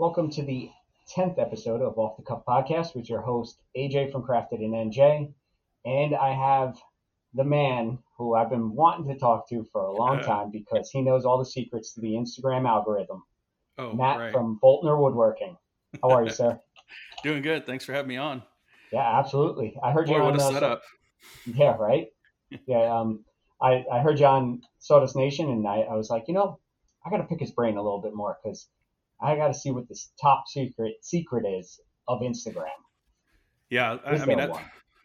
Welcome to the 10th episode of Off the Cuff Podcast with your host, AJ from Crafted in NJ. And I have the man who I've been wanting to talk to for a long time because he knows all the secrets to the Instagram algorithm. Oh, Matt right. from Voeltner Woodworking. How are you, sir? Doing good. Thanks for having me on. Yeah, absolutely. I heard you on what a uh, setup. Yeah, right. Yeah, um, I I heard you on Sawdust Nation, and I, I was like, you know, I got to pick his brain a little bit more because I got to see what this top secret secret is of Instagram. Yeah, I, I mean, I.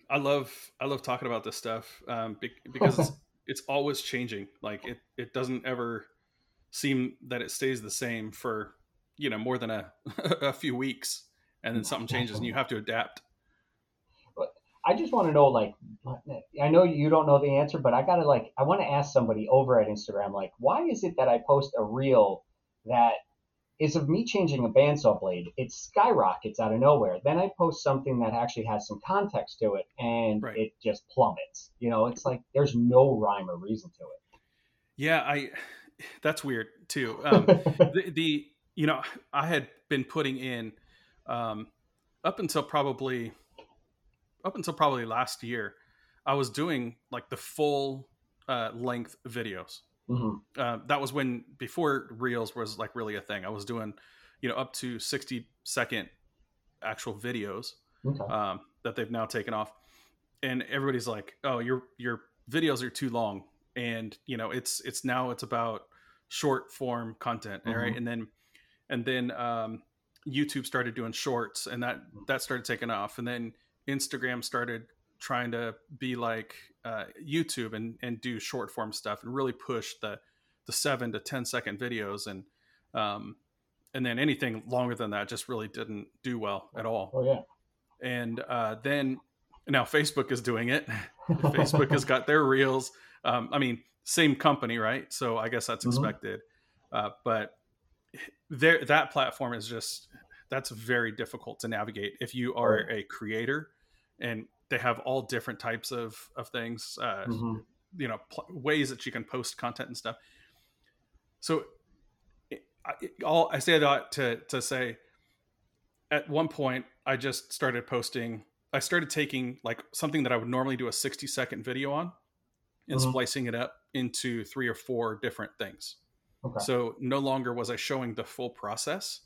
I love I love talking about this stuff um, because it's, it's always changing. Like it it doesn't ever seem that it stays the same for you know more than a a few weeks, and then something changes and you have to adapt. I just want to know, like, I know you don't know the answer, but I gotta like, I want to ask somebody over at Instagram, like, why is it that I post a reel that is of me changing a bandsaw blade? It skyrockets out of nowhere. Then I post something that actually has some context to it, and Right. it just plummets. You know, it's like there's no rhyme or reason to it. Yeah, I that's weird too. Um, the, the you know I had been putting in um, up until probably up until probably last year, I was doing like the full uh, length videos. Mhm. Uh, that was when before reels was like really a thing. I was doing you know up to sixty second actual videos Okay. um, that they've now taken off, and everybody's like, "Oh, your your videos are too long," and you know it's it's now it's about short form content, all right? And then and then um, YouTube started doing shorts, and that that started taking off, and then Instagram started trying to be like uh, YouTube and and do short form stuff and really push the the seven to ten second videos and um, and then anything longer than that just really didn't do well at all oh yeah. and uh, then now Facebook is doing it. Facebook has got their reels. Um, I mean, same company, right? So I guess that's Mhm. expected. Uh, but there, that platform is just that's very difficult to navigate if you are a creator, and they have all different types of of things. Uh, Mhm. you know pl- ways that you can post content and stuff. So, I, all I say that to to say, at one point I just started posting. I started taking like something that I would normally do a sixty second video on, and Mhm. splicing it up into three or four different things. Okay. So no longer was I showing the full process,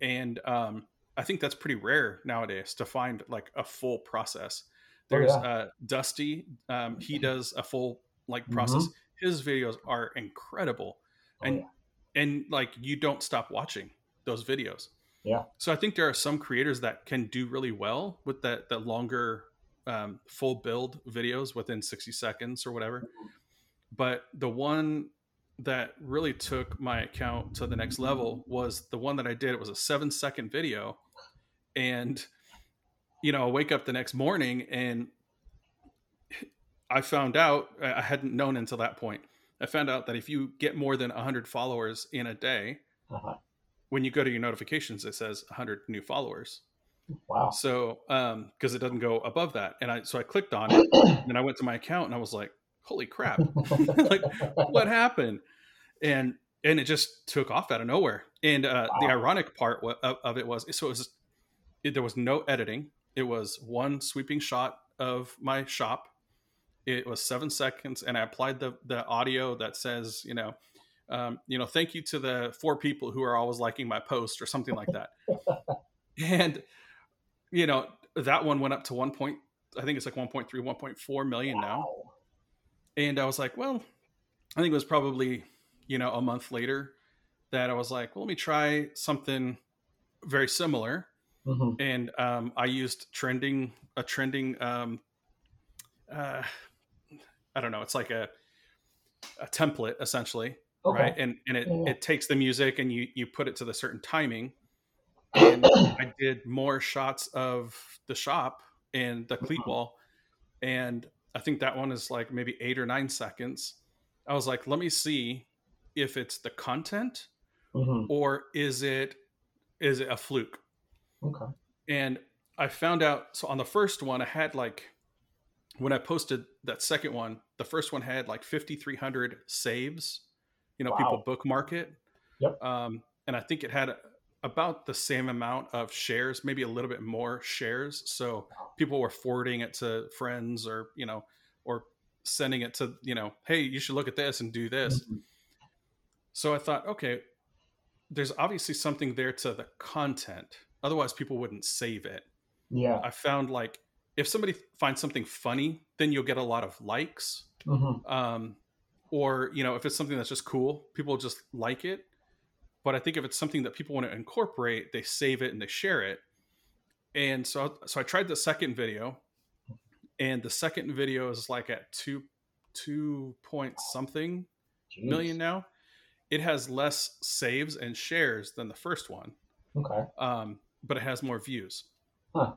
and um, I think that's pretty rare nowadays to find like a full process. Oh, There's yeah. uh, Dusty. Um, he does a full like process. His videos are incredible, Oh, and yeah. and like you don't stop watching those videos. Yeah. So I think there are some creators that can do really well with that the longer um, full build videos within 60 seconds or whatever. But the one that really took my account to the next level was the one that I did. It was a seven second video. And, you know, I wake up the next morning and I found out, I hadn't known until that point. I found out that if you get more than 100 followers in a day, Uh-huh. when you go to your notifications, it says 100 new followers. Wow. So, um, because it doesn't go above that, and I so I clicked on it, and I went to my account, and I was like, "Holy crap! like, what happened?" And and it just took off out of nowhere. And uh, the ironic part of, of it was, so it was, it, there was no editing. It was one sweeping shot of my shop. It was seven seconds, and I applied the the audio that says, you know, um, you know, thank you to the four people who are always liking my post or something like that. and you know, that one went up to one point. I think it's like 1.3, 1.4 million now. And I was like, well, I think it was probably, you know, a month later that I was like, well, let me try something very similar. Mhm. And um, I used trending, a trending, um, uh, I don't know, it's like a, a template essentially, Okay. right? And and it, Yeah, it takes the music and you you put it to the certain timing. And I did more shots of the shop and the cleat Mhm. wall, and I think that one is like maybe eight or nine seconds. I was like, let me see if it's the content Mhm. or is it is it a fluke? Okay. and I found out so on the first one I had like when I posted that second one, the first one had like 5300 saves. You know, Wow. people bookmark it. Yep. Um, and I think it had about the same amount of shares, maybe a little bit more shares. So people were forwarding it to friends or, you know, or sending it to, you know, hey, you should look at this and do this. Mm-hmm. So I thought, okay, there's obviously something there to the content. Otherwise, people wouldn't save it. Yeah. I found like if somebody finds something funny, then you'll get a lot of likes. Mm-hmm. Um, or, you know, if it's something that's just cool, people just like it. But I think if it's something that people want to incorporate, they save it and they share it. And so, so I tried the second video, and the second video is like at two, two point something Jeez. million now. It has less saves and shares than the first one. Okay. Um, but it has more views. Huh.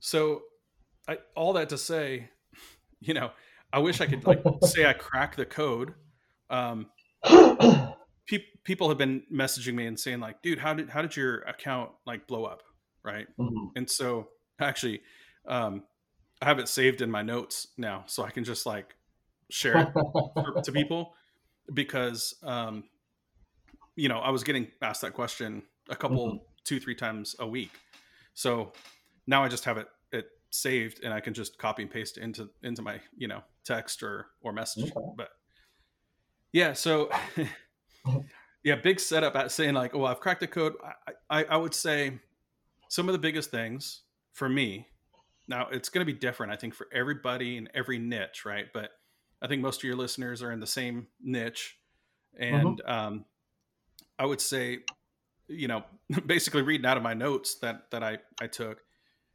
So, I, all that to say, you know, I wish I could like say I crack the code. Um, pe- people have been messaging me and saying like, "Dude, how did how did your account like blow up?" Right? Mm-hmm. And so actually, um, I have it saved in my notes now, so I can just like share it for, to people because um, you know I was getting asked that question a couple mm-hmm. Two three times a week, so now I just have it it saved and I can just copy and paste into into my you know text or or message. Okay. But yeah, so yeah, big setup at saying like, oh, I've cracked the code. I, I, I would say some of the biggest things for me. Now it's going to be different, I think, for everybody in every niche, right? But I think most of your listeners are in the same niche, and mm-hmm. um, I would say, you know, basically reading out of my notes that that I I took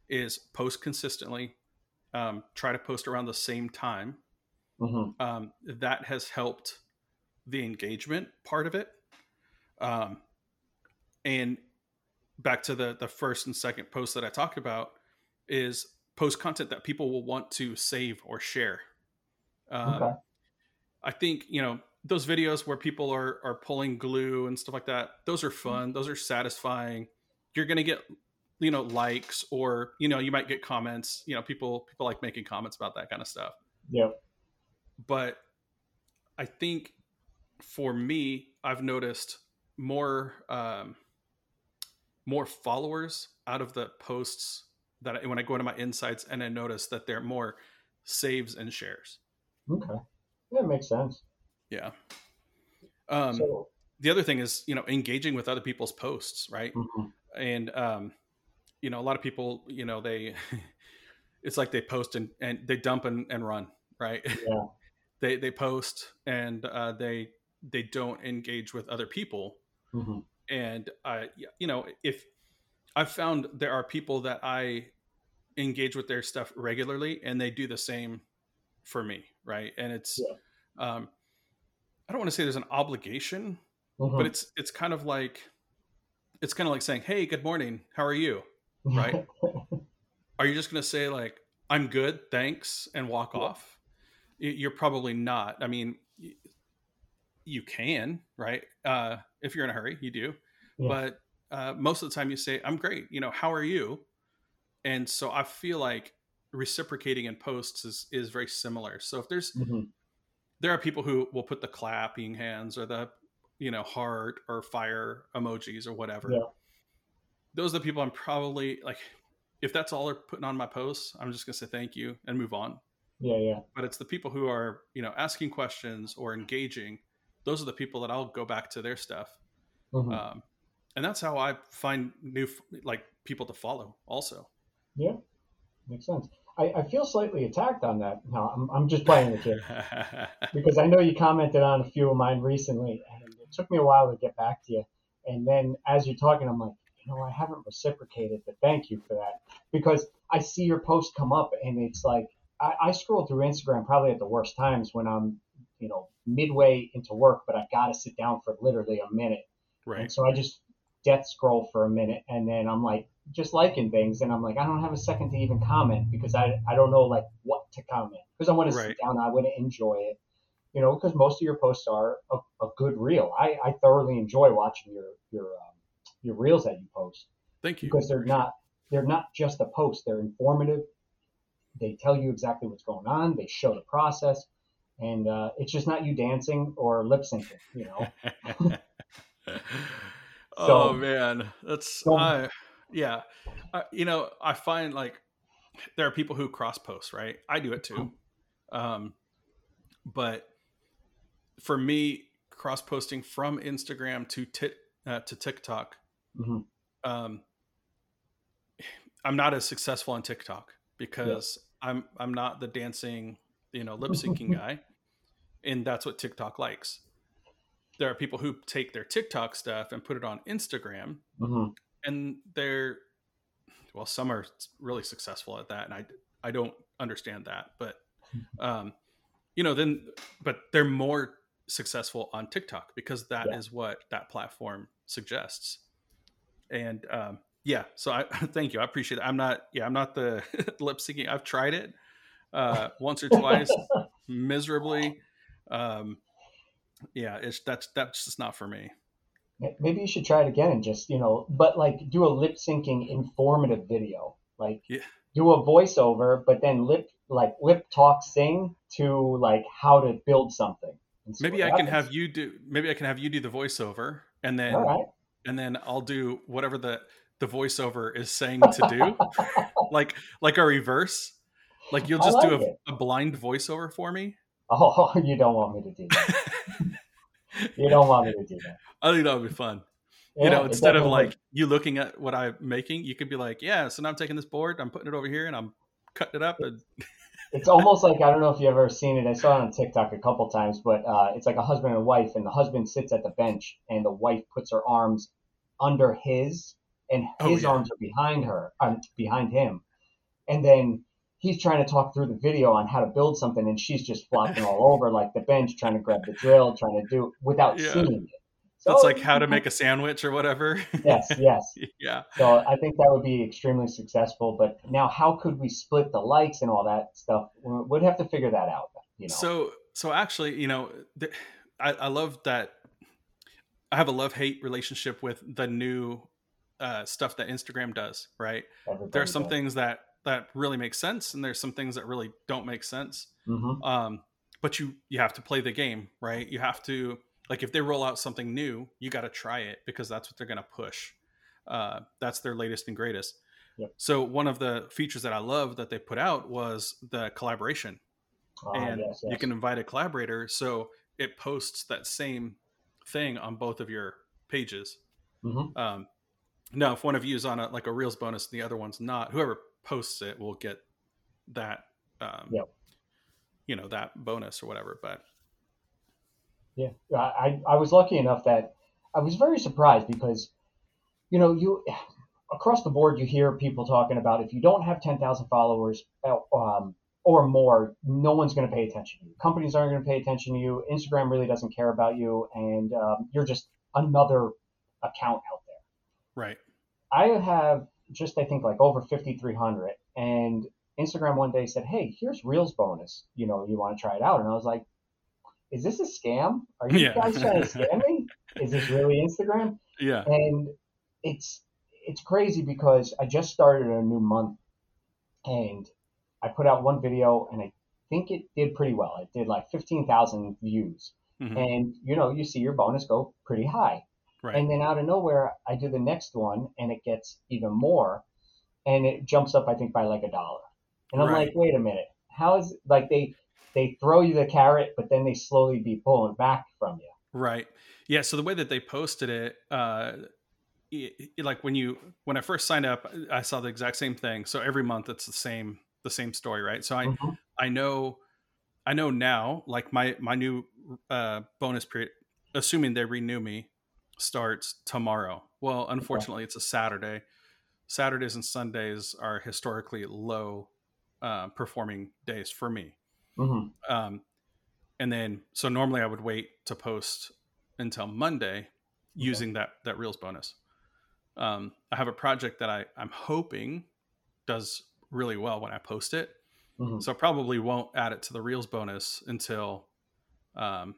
is post consistently, um, try to post around the same time. Mm-hmm. Um, that has helped the engagement part of it. Um, and back to the the first and second post that I talked about is post content that people will want to save or share. Um, okay. I think you know those videos where people are are pulling glue and stuff like that. Those are fun. Those are satisfying. You're gonna get you know likes or you know you might get comments. You know people people like making comments about that kind of stuff. yeah But I think for me, I've noticed more um, more followers out of the posts that I, when I go into my insights and I notice that they're more saves and shares. Okay, that makes sense. Yeah. Um, so, the other thing is, you know, engaging with other people's posts, right? Mm-hmm. And um, you know, a lot of people, you know, they it's like they post and, and they dump and, and run, right? Yeah. they they post and uh, they they don't engage with other people mm-hmm. and i you know if i've found there are people that i engage with their stuff regularly and they do the same for me right and it's yeah. um i don't want to say there's an obligation mm-hmm. but it's it's kind of like it's kind of like saying hey good morning how are you right are you just going to say like i'm good thanks and walk yeah. off you're probably not i mean you can, right? Uh, if you're in a hurry, you do. Yeah. But uh, most of the time, you say, "I'm great." You know, how are you? And so I feel like reciprocating in posts is is very similar. So if there's mm-hmm. There are people who will put the clapping hands or the you know heart or fire emojis or whatever. Yeah. Those are the people I'm probably like. If that's all they're putting on my posts, I'm just gonna say thank you and move on. Yeah, yeah. But it's the people who are you know asking questions or engaging those are the people that I'll go back to their stuff. Mm-hmm. Um, and that's how I find new like people to follow also. Yeah, makes sense. I, I feel slightly attacked on that. No, I'm, I'm just playing the kid because I know you commented on a few of mine recently, and it took me a while to get back to you. And then as you're talking, I'm like, you know, I haven't reciprocated, but thank you for that because I see your post come up, and it's like I, I scroll through Instagram probably at the worst times when I'm you know, midway into work, but I got to sit down for literally a minute. Right. And so I just death scroll for a minute and then I'm like just liking things and I'm like I don't have a second to even comment because I I don't know like what to comment. Because I want to right. sit down I want to enjoy it you know because most of your posts are a, a, good reel. I, I thoroughly enjoy watching your your um, your reels that you post thank you. because they're not they're not just a post. They're informative. They tell you exactly what's going on. They show the process. And uh, it's just not you dancing or lip syncing, you know. oh man, that's uh, yeah. Uh, you know, I find like there are people who cross post, right? I do it too. Um, but for me, cross posting from Instagram to tit, uh, to TikTok, mm-hmm. um, I'm not as successful on TikTok because yeah. I'm I'm not the dancing, you know, lip syncing guy, and that's what TikTok likes. There are people who take their TikTok stuff and put it on Instagram, mm-hmm. And they're well, some are really successful at that, and I I don't understand that, but um, you know, then but they're more successful on TikTok because that yeah. is what that platform suggests, and um, yeah. So I thank you. I appreciate it. I'm not yeah I'm not the lip syncing. I've tried it uh, once or twice miserably. Um, yeah, it's that's that's just not for me. Maybe you should try it again and just, you know, but like do a lip syncing informative video. Like yeah. do a voiceover, but then lip like lip talk sing to like how to build something. Maybe I can have you do maybe I can have you do the voiceover and then right. and then I'll do whatever the the voiceover is saying to do. like like a reverse. Like you'll just like do a, a blind voiceover for me. Oh, you don't want me to do that. you don't want me to do that. I think that would be fun. Yeah, you know, instead of like you looking at what I'm making, you could be like, yeah, so now I'm taking this board, I'm putting it over here and I'm cutting it up and it's almost like I don't know if you've ever seen it. I saw it on TikTok a couple times, but uh, it's like a husband and wife, and the husband sits at the bench, and the wife puts her arms under his, and oh, his oh, yeah. arms are behind her, um, behind him, and then he's trying to talk through the video on how to build something, and she's just flopping all over like the bench, trying to grab the drill, trying to do without yeah. seeing it. So it's like how to make a sandwich or whatever. yes, yes. yeah. So I think that would be extremely successful. But now, how could we split the likes and all that stuff? We'd have to figure that out. You know. So, so actually, you know, I, I love that. I have a love hate relationship with the new uh, stuff that Instagram does. Right. Everybody there are some does. things that that really make sense, and there's some things that really don't make sense. Mm-hmm. Um, but you you have to play the game, right? You have to like if they roll out something new, you got to try it because that's what they're going to push. Uh, that's their latest and greatest. Yep. So one of the features that I love that they put out was the collaboration, uh, and yes, yes. you can invite a collaborator, so it posts that same thing on both of your pages. Mm-hmm. Um, now, if one of you is on a like a Reels bonus and the other one's not, whoever posts it will get that, um, yep. you know, that bonus or whatever. But yeah, I, I was lucky enough that I was very surprised because, you know, you across the board you hear people talking about if you don't have 10,000 followers uh, um, or more, no one's going to pay attention to you. Companies aren't going to pay attention to you. Instagram really doesn't care about you, and um, you're just another account out there. Right. I have just I think like over 5,300, and Instagram one day said, "Hey, here's Reels bonus. You know, you want to try it out?" And I was like, is this a scam? Are you yeah. guys trying to scam me? Is this really Instagram? Yeah. And it's it's crazy because I just started a new month and I put out one video and I think it did pretty well. It did like 15,000 views. Mm-hmm. And you know, you see your bonus go pretty high. Right. And then out of nowhere, I do the next one and it gets even more and it jumps up I think by like a dollar. And I'm right. like, "Wait a minute. How is like they they throw you the carrot, but then they slowly be pulling back from you. Right. Yeah. So the way that they posted it, uh, it, it, like when you when I first signed up, I saw the exact same thing. So every month it's the same the same story, right? So I mm-hmm. I know I know now, like my my new uh, bonus period, assuming they renew me, starts tomorrow. Well, unfortunately, okay. it's a Saturday. Saturdays and Sundays are historically low uh, performing days for me. Mm-hmm. Um, and then, so normally I would wait to post until Monday using that that Reels bonus. Um, I have a project that I I'm hoping does really well when I post it. Mm-hmm. So I probably won't add it to the Reels bonus until, um,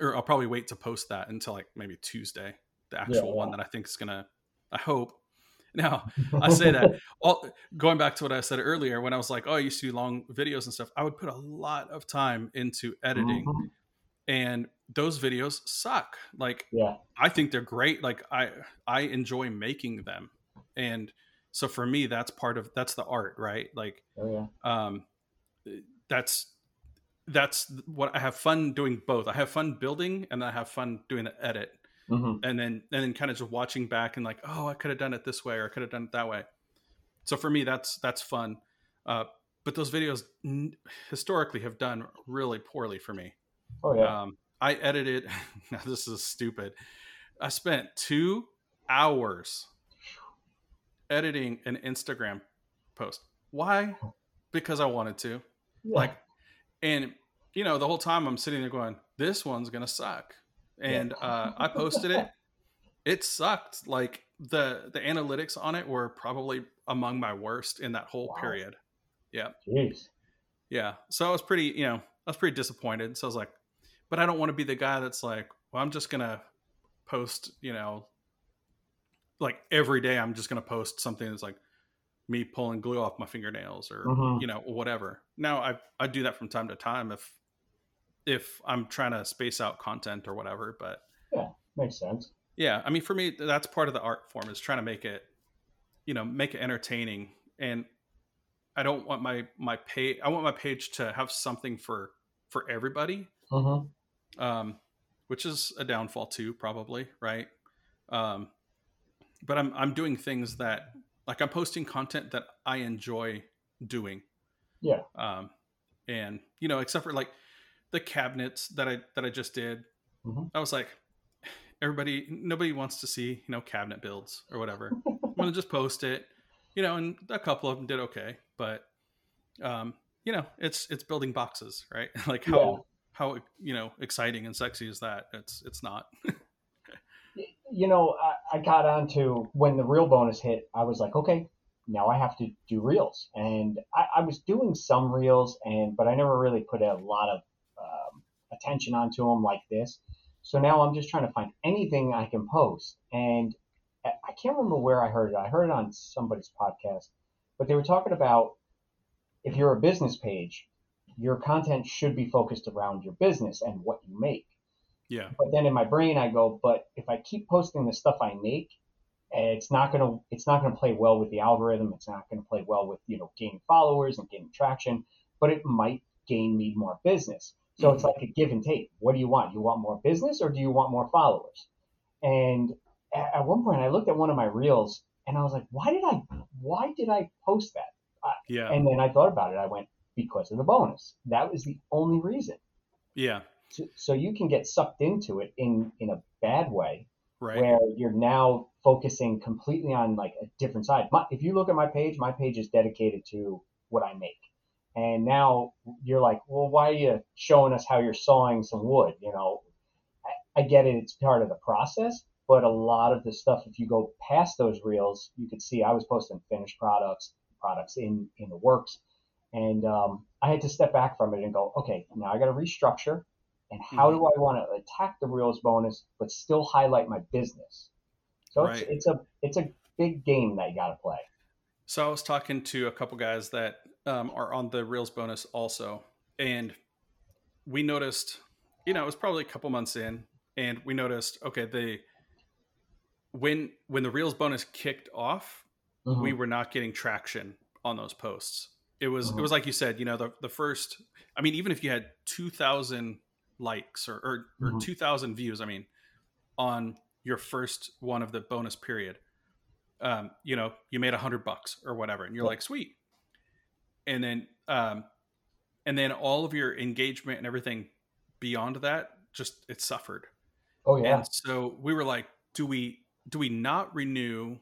or I'll probably wait to post that until like maybe Tuesday, the actual yeah, one that I think is gonna. I hope now, I say that all going back to what I said earlier when I was like, oh, I used to do long videos and stuff. I would put a lot of time into editing, mm-hmm. and those videos suck. Like, Yeah. I think they're great. Like, I I enjoy making them, and so for me, that's part of that's the art, right? Like, Oh yeah. um, that's that's what I have fun doing. Both I have fun building, and I have fun doing the edit, hmm and then and then kind of just watching back and like, oh, I could have done it this way, or I could have done it that way. So for me, that's that's fun. Uh, but those videos n- historically have done really poorly for me. Oh yeah. Um, I edited. Now this is stupid. I spent two hours editing an Instagram post. Why? Because I wanted to. yeah. Like, and you know, the whole time I'm sitting there going, "This one's gonna suck," and uh, I posted it. It sucked. Like the the analytics on it were probably among my worst in that whole Wow. period. Jeez. Yeah. So I was pretty, you know, I was pretty disappointed. So I was like, but I don't want to be the guy that's like, well, I'm just gonna post, you know, like every day I'm just gonna post something that's like me pulling glue off my fingernails or Mhm. you know whatever. Now I I do that from time to time if if I'm trying to space out content or whatever. But yeah, Makes sense. yeah, I mean for me that's part of the art form is trying to make it, you know, make it entertaining and I don't want my my page. I want my page to have something for for everybody, hmm um, which is a downfall too, probably, right? Um, but I'm I'm doing things that like I'm posting content that I enjoy doing. Yeah. Um, and you know, except for like the cabinets that I that I just did, Mhm. I was like, everybody, nobody wants to see you know cabinet builds or whatever. I'm gonna just post it, you know, and a couple of them did okay, but um, you know, it's it's building boxes, right? like how Yeah. how you know exciting and sexy is that? It's it's not. You know, I, I got onto when the real bonus hit. I was like, okay, now I have to do reels, and I, I was doing some reels, and but I never really put out a lot of attention onto them like this. So now I'm just trying to find anything I can post, and I can't remember where I heard it. I heard it on somebody's podcast, but they were talking about if you're a business page, your content should be focused around your business and what you make. yeah, But then in my brain, I go, but if I keep posting the stuff I make, it's not gonna it's not gonna play well with the algorithm. It's not gonna play well with you know gaining followers and gaining traction. But it might gain me more business. So it's mm-hmm. like a give and take. What do you want? You want more business or do you want more followers? And at, at one point, I looked at one of my reels and I was like, why did I why did I post that? yeah, And then I thought about it. I went because of the bonus. That was the only reason. yeah, So, so you can get sucked into it in in a bad way right, where you're now focusing completely on like a different side. My, if you look at my page, my page is dedicated to what I make. And now you're like, well, why are you showing us how you're sawing some wood? You know, I, I get it. It's part of the process, but a lot of the stuff, if you go past those reels, you could see I was posting finished products, products in, in the works. And um, I had to step back from it and go, okay, now I got to restructure. And how do I want to attack the reels bonus, but still highlight my business? So Right. it's, it's a it's a big game that you got to play. So I was talking to a couple guys that um, are on the Reels bonus also, and we noticed, you know, it was probably a couple months in, and we noticed, okay, the when when the Reels bonus kicked off, Mm-hmm. we were not getting traction on those posts. It was Mhm. it was like you said, you know, the the first. I mean, even if you had two thousand likes or or, or Mhm. two thousand views, I mean, on your first one of the bonus period, um, you know, you made a hundred bucks or whatever, and you're Yep. like, sweet. And then, um, and then all of your engagement and everything beyond that, just it suffered. oh yeah, And so we were like, do we do we not renew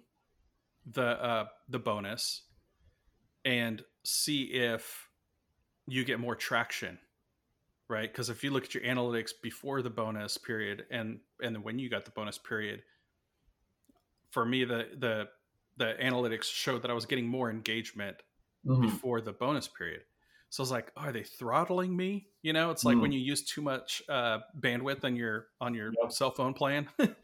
the uh the bonus and see if you get more traction? Right? Because if you look at your analytics before the bonus period and and then when you got the bonus period, for me the the the analytics showed that I was getting more engagement Mhm. before the bonus period. So I was like, oh, are they throttling me? You know, it's like Mm. when you use too much uh, bandwidth on your on your Yep. cell phone plan. I'm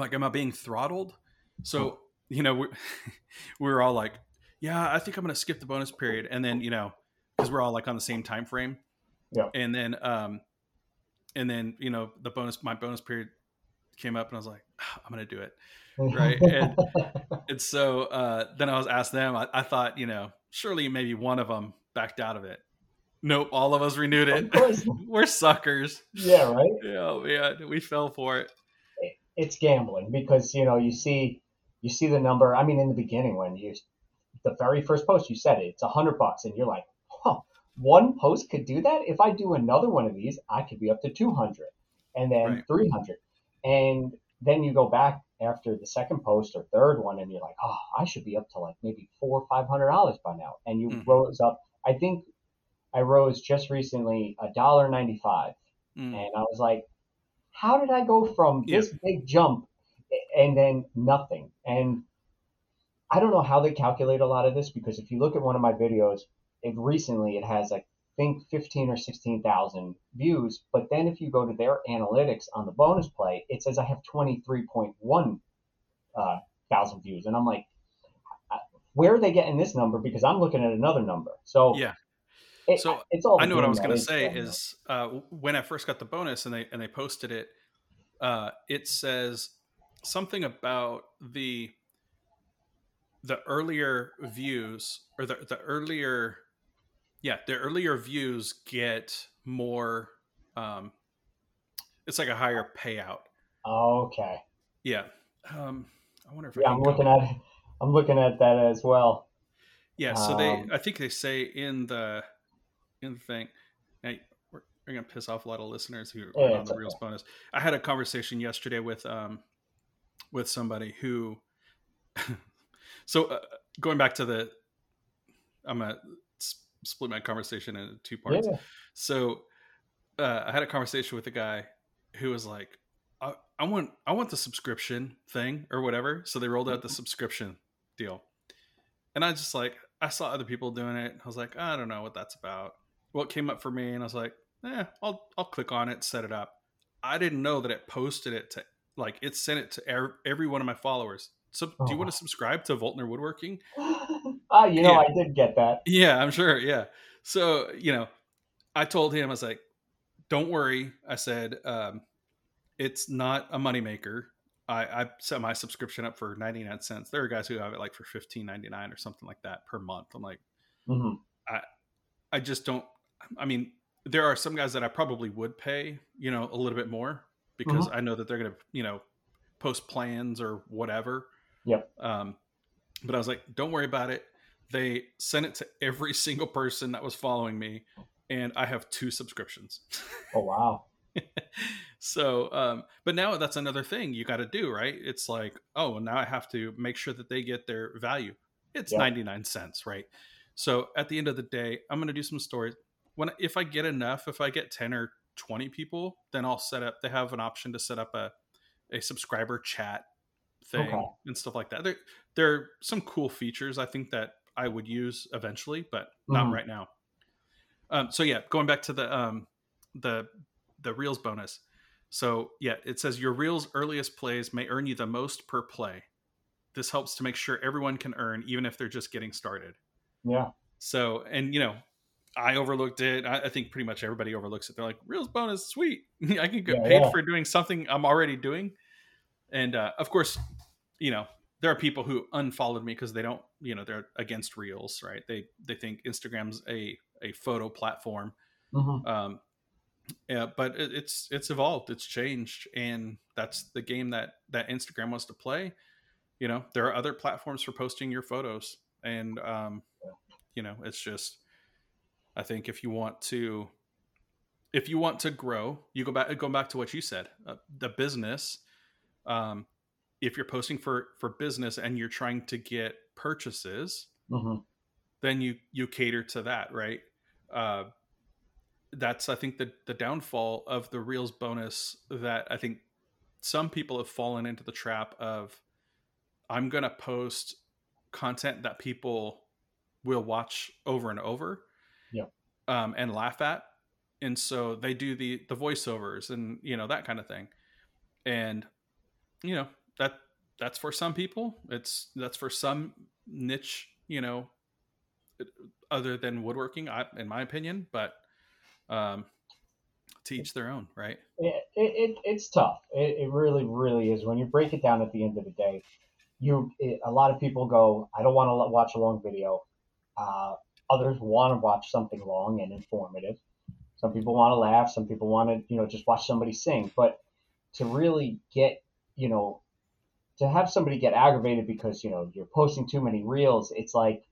like, am I being throttled? So you know, we, we were all like, yeah, I think I'm going to skip the bonus period, and then you know, because we're all like on the same time frame. Yeah. And then um, and then you know the bonus my bonus period came up and I was like, I'm gonna do it, right? and, and so uh, then I was asked them. I, I, thought you know surely maybe one of them backed out of it. Nope, all of us renewed it. We're suckers. Yeah, right. Yeah, yeah, we fell for it. It's gambling because you know you see you see the number. I mean, in the beginning when you the very first post you said it, it's a hundred bucks, and you're like, huh, one post could do that. If I do another one of these, I could be up to two hundred, and then right. three hundred, and then you go back after the second post or third one, and you're like, oh, I should be up to like maybe four or five hundred dollars by now, and you mm-hmm. rose up. I think I rose just recently a dollar ninety five, mm. and I was like, how did I go from this big jump and then nothing? And I don't know how they calculate a lot of this because if you look at one of my videos, it recently it has like think 15 or 16,000 views, but then if you go to their analytics on the bonus play, it says I have 23.1 uh, thousand views, and I'm like, where are they getting this number? Because I'm looking at another number. So yeah. It, so it's all I know what I was going to say is uh, when I first got the bonus and they and they posted it, uh, it says something about the the earlier views or the, the earlier yeah the earlier views get more um it's like a higher payout. Okay. Yeah um i wonder if yeah, I am looking at i'm looking at that as well. Yeah so um, they i think they say in the in the thing hey, we're, we're gonna piss off a lot of listeners who are yeah, on the okay. reels bonus i had a conversation yesterday with um with somebody who So uh, going back to the, I'm gonna split my conversation into two parts. Yeah. So uh, I had a conversation with a guy who was like, I, I, want I want the subscription thing or whatever. So they rolled out the mm-hmm. subscription deal, and I just like I saw other people doing it. I was like, I don't know what that's about. What came up for me, and I was like, eh, I'll I'll click on it, set it up. I didn't know that it posted it to like it sent it to every one of my followers. So, do you want to oh. subscribe to Voeltner Woodworking? Ah, you know, yeah. I did get that. Yeah, I'm sure. Yeah. So, you know, I told him, I was like, don't worry. I said, um, it's not a moneymaker. I, I set my subscription up for 99 cents. There are guys who have it like for 15.99 or something like that per month. I'm like, mm-hmm. I, I just don't, I mean, there are some guys that I probably would pay, you know, a little bit more because mm-hmm. I know that they're going to, you know, post plans or whatever. Yep. Um, but I was like, don't worry about it. They sent it to every single person that was following me, and I have two subscriptions. Oh wow. so, um, but now that's another thing you got to do, right? It's like, oh, now I have to make sure that they get their value. It's yep. 99 cents, right? So at the end of the day, I'm going to do some stories. When if I get enough, if I get 10 or 20 people, then I'll set up. They have an option to set up a a subscriber chat thing okay. and stuff like that. There, there are some cool features I think that I would use eventually, but not mm-hmm. right now. Um, so yeah, going back to the um, the the reels bonus. So yeah, it says your reels earliest plays may earn you the most per play. This helps to make sure everyone can earn, even if they're just getting started. Yeah. So and you know, I overlooked it. I, I think pretty much everybody overlooks it. They're like, reels bonus, sweet. I can get yeah, paid yeah. for doing something I'm already doing. And uh, of course, you know, there are people who unfollowed me because they don't, you know, they're against reels, right? They they think Instagram's a a photo platform. Mm-hmm. Um, yeah, but it, it's it's evolved, it's changed, and that's the game that that Instagram wants to play. You know, there are other platforms for posting your photos, and um, you know, it's just, I think if you want to, if you want to grow, you go back go back to what you said, uh, the business um, if you're posting for for business and you're trying to get purchases, mm-hmm. then you you cater to that, right? Uh, that's I think the the downfall of the Reels bonus that I think some people have fallen into the trap of I'm going to post content that people will watch over and over yeah. um, and laugh at and so they do the the voiceovers and you know that kind of thing and you know that that's for some people. It's that's for some niche, you know, other than woodworking, I, in my opinion. But um, to each their own, right? It, it, it's tough. It, it really, really is. When you break it down at the end of the day, you it, a lot of people go, I don't want to watch a long video. Uh, others want to watch something long and informative. Some people want to laugh. Some people want to, you know, just watch somebody sing. But to really get, you know, to have somebody get aggravated because you know you're posting too many reels, it's like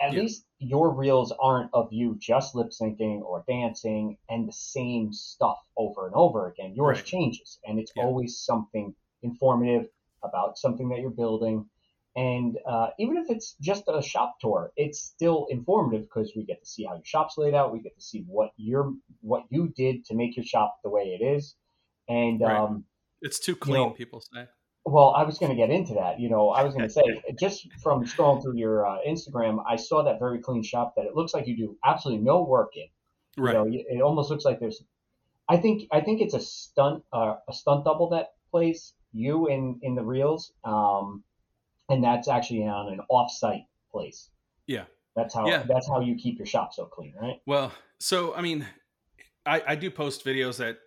at yeah. least your reels aren't of you just lip syncing or dancing and the same stuff over and over again. Yours right. changes, and it's yeah. always something informative about something that you're building. And uh, even if it's just a shop tour, it's still informative because we get to see how your shop's laid out. We get to see what your what you did to make your shop the way it is. And right. um, it's too clean, you know, people say. Well, I was going to get into that. You know, I was going to say just from scrolling through your uh, Instagram, I saw that very clean shop that it looks like you do absolutely no work in. Right. You know, it almost looks like there's. I think I think it's a stunt uh, a stunt double that plays you in in the reels, um, and that's actually on an off-site place. Yeah. That's how yeah. that's how you keep your shop so clean, right? Well, so I mean, I, I do post videos that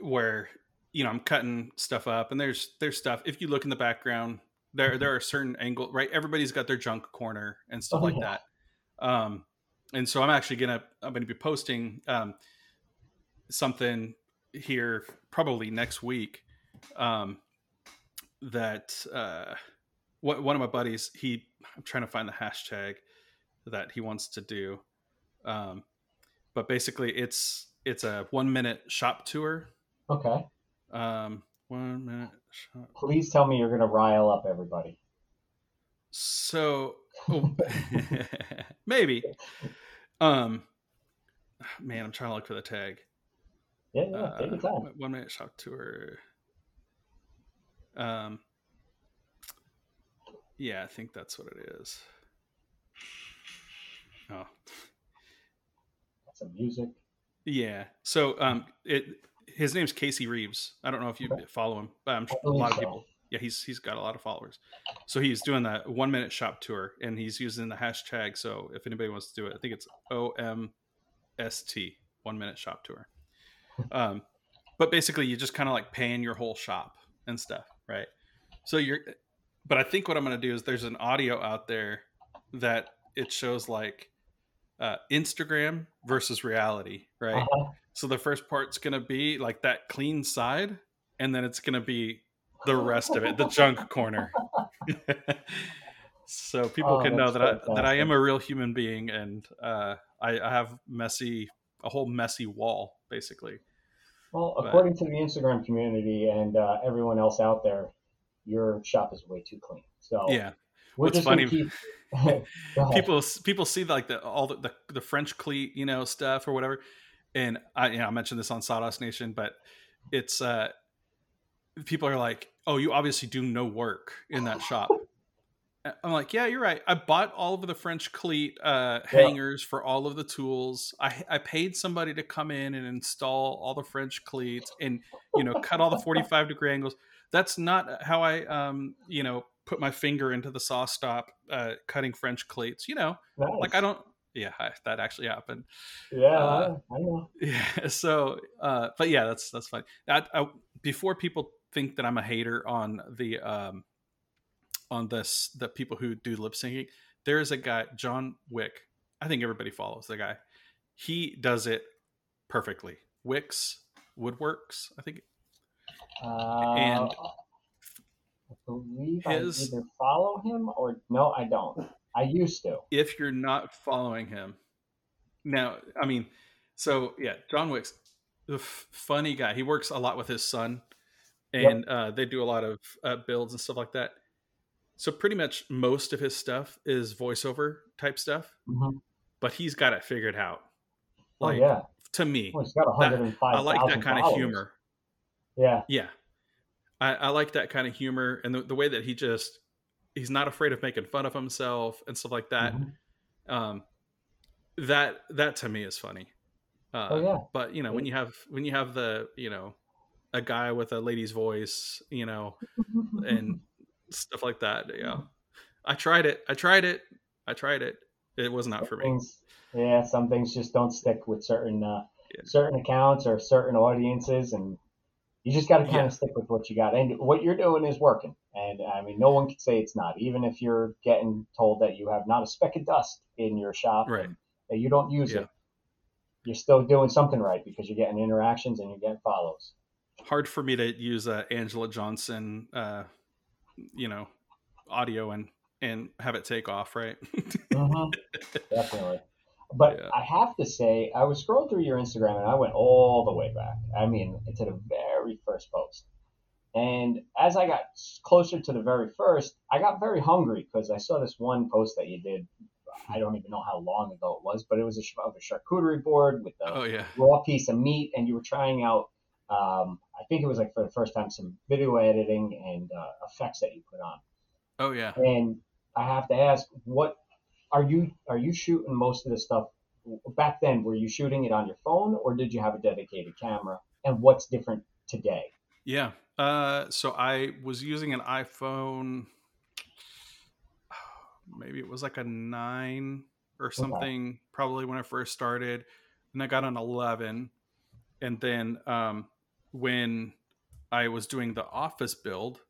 where you know, I'm cutting stuff up and there's there's stuff. If you look in the background, there there are certain angle right. Everybody's got their junk corner and stuff oh, like yeah. that. Um, and so I'm actually gonna I'm gonna be posting um, something here probably next week. Um, that uh, one of my buddies he I'm trying to find the hashtag that he wants to do. Um, but basically, it's it's a one minute shop tour. Okay. Um, one minute. Shot. Please tell me you're going to rile up everybody. So, oh, maybe. Um, man, I'm trying to look for the tag. Yeah, yeah, uh, take your time. One minute shop tour. Um, yeah, I think that's what it is. Oh, some music. Yeah. So, um, it his name's Casey Reeves. I don't know if you okay. follow him, but I'm sure a lot of people. Yeah, he's he's got a lot of followers. So he's doing that one minute shop tour, and he's using the hashtag. So if anybody wants to do it, I think it's O M S T one minute shop tour. Um, but basically, you just kind of like paying your whole shop and stuff, right? So you're, but I think what I'm going to do is there's an audio out there that it shows like uh, Instagram versus reality, right? Uh-huh. So the first part's gonna be like that clean side, and then it's gonna be the rest of it, the junk corner. so people oh, can know that fantastic. I that I am a real human being, and uh, I, I, have messy, a whole messy wall, basically. Well, according but, to the Instagram community and uh, everyone else out there, your shop is way too clean. So yeah, What's funny? Keep... people people see like the all the, the, the French cleat you know stuff or whatever, and I, you know, I mentioned this on Sawdust Nation, but it's uh, people are like, "Oh, you obviously do no work in that shop." I'm like, "Yeah, you're right. I bought all of the French cleat uh, hangers for all of the tools. I I paid somebody to come in and install all the French cleats and you know cut all the 45 degree angles. That's not how I um you know put my finger into the SawStop uh, cutting French cleats. You know, nice. like I don't yeah, that actually happened. Yeah, uh, I know. Yeah. So, uh, but yeah, that's that's fine. That uh, before people think that I'm a hater on the um, on this the people who do lip syncing, there is a guy John Wick. I think everybody follows the guy. He does it perfectly. Wicks Woodworks, I think. Uh, and I believe his, I either follow him or no, I don't. I used to. If you're not following him, now, I mean, so yeah, John Wick's the f- funny guy. He works a lot with his son, and yep. uh, they do a lot of uh, builds and stuff like that. So pretty much most of his stuff is voiceover type stuff, mm-hmm. but he's got it figured out. Oh, like, oh yeah, to me, well, that, I like that kind of humor. Yeah, yeah, I, I like that kind of humor and the, the way that he just he's not afraid of making fun of himself and stuff like that. Mm-hmm. Um, that that to me is funny. Uh, oh yeah. But you know when you have when you have the you know a guy with a lady's voice, you know, and stuff like that. Yeah, I tried it. I tried it. I tried it. It was not for me. yeah, some things just don't stick with certain uh, yeah. certain accounts or certain audiences, and you just got to kind yeah. of stick with what you got. And what you're doing is working. And I mean, no one can say it's not. Even if you're getting told that you have not a speck of dust in your shop, right. that you don't use yeah. it, you're still doing something right because you're getting interactions and you're getting follows. Hard for me to use uh, Angela Johnson, uh, you know, audio and and have it take off, right? mm-hmm. Definitely. But yeah. I have to say, I was scrolling through your Instagram and I went all the way back. I mean, to the very first post. And as I got closer to the very first, I got very hungry because I saw this one post that you did. I don't even know how long ago it was, but it was a, a charcuterie board with a oh, yeah. raw piece of meat, and you were trying out. Um, I think it was like for the first time some video editing and uh, effects that you put on. Oh yeah. And I have to ask, what are you are you shooting most of the stuff back then? Were you shooting it on your phone or did you have a dedicated camera? And what's different today? Yeah. Uh, so I was using an iPhone. Maybe it was like a nine or something. Okay. Probably when I first started, and I got an eleven. And then um, when I was doing the office build,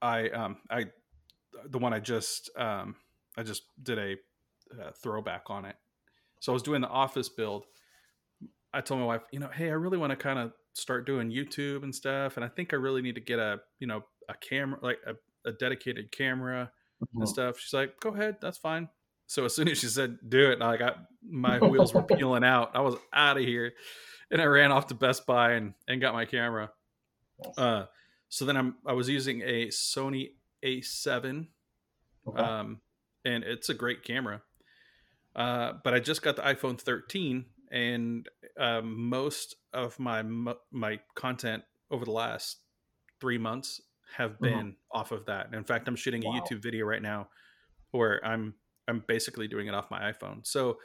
I um, I the one I just um, I just did a, a throwback on it. So I was doing the office build. I told my wife, you know, hey, I really want to kind of start doing YouTube and stuff, and I think I really need to get a you know a camera like a, a dedicated camera mm-hmm. and stuff. She's like, go ahead, that's fine. So as soon as she said do it, I got my wheels were peeling out. I was out of here, and I ran off to Best Buy and and got my camera. Uh, so then I'm I was using a Sony A7 Okay. Um, and it's a great camera. Uh, but I just got the iPhone 13, and um, most of my my content over the last three months have mm-hmm. been mm-hmm. off of that. In fact, I'm shooting a wow. YouTube video right now where I'm I'm basically doing it off my iPhone. So,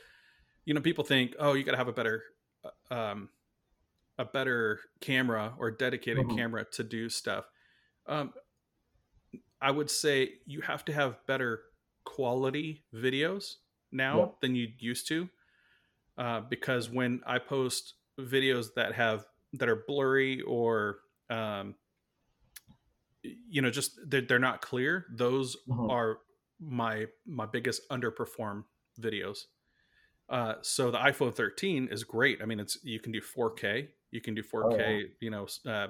you know, people think, oh, you got to have a better uh, um, a better camera or dedicated mm-hmm. camera to do stuff. Um, I would say you have to have better quality videos now yep. than you used to, uh, because when I post videos that have that are blurry or um, you know just they're, they're not clear, those mm-hmm. are my my biggest underperform videos. Uh, so the iPhone 13 is great. I mean, it's you can do 4K, you can do 4K, oh, yeah. you know, uh,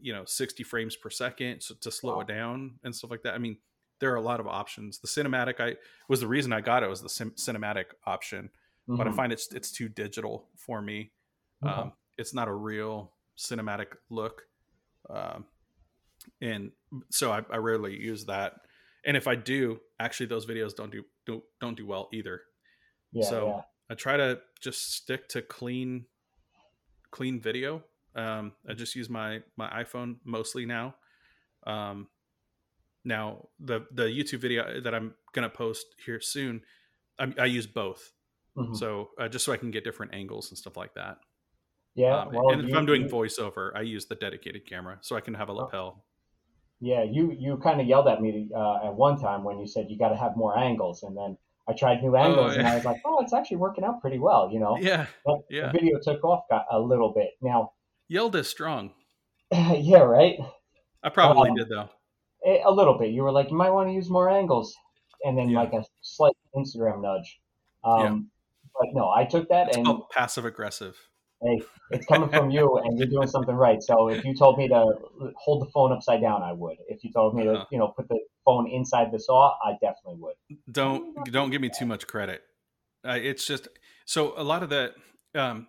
you know 60 frames per second so to slow wow. it down and stuff like that i mean there are a lot of options the cinematic i was the reason i got it was the sim- cinematic option mm-hmm. but i mm-hmm. find it's it's too digital for me mm-hmm. um, it's not a real cinematic look um, and so I, I, rarely use that and if i do actually those videos don't do don't, don't do well either yeah, so yeah. i try to just stick to clean clean video um, I just use my my iPhone mostly now. Um, now the the YouTube video that I'm gonna post here soon, I, I use both. Mm-hmm. So uh, just so I can get different angles and stuff like that. Yeah. Um, well, and if you, I'm doing you, voiceover, I use the dedicated camera so I can have a oh. lapel. Yeah, you you kind of yelled at me uh, at one time when you said you got to have more angles, and then I tried new angles, oh, yeah. and I was like, oh, it's actually working out pretty well, you know. Yeah. But yeah. The video took off a little bit. Now Yelled is strong. yeah, right. I probably um, did though. A little bit. You were like, you might want to use more angles, and then yeah. like a slight Instagram nudge. Um, yeah. But no, I took that it's and passive aggressive. Hey, it's coming from you, and you're doing something right. So if you told me to hold the phone upside down, I would. If you told me to, uh-huh. you know, put the phone inside the saw, I definitely would. Don't don't give me too much credit. Uh, it's just so a lot of that. Um,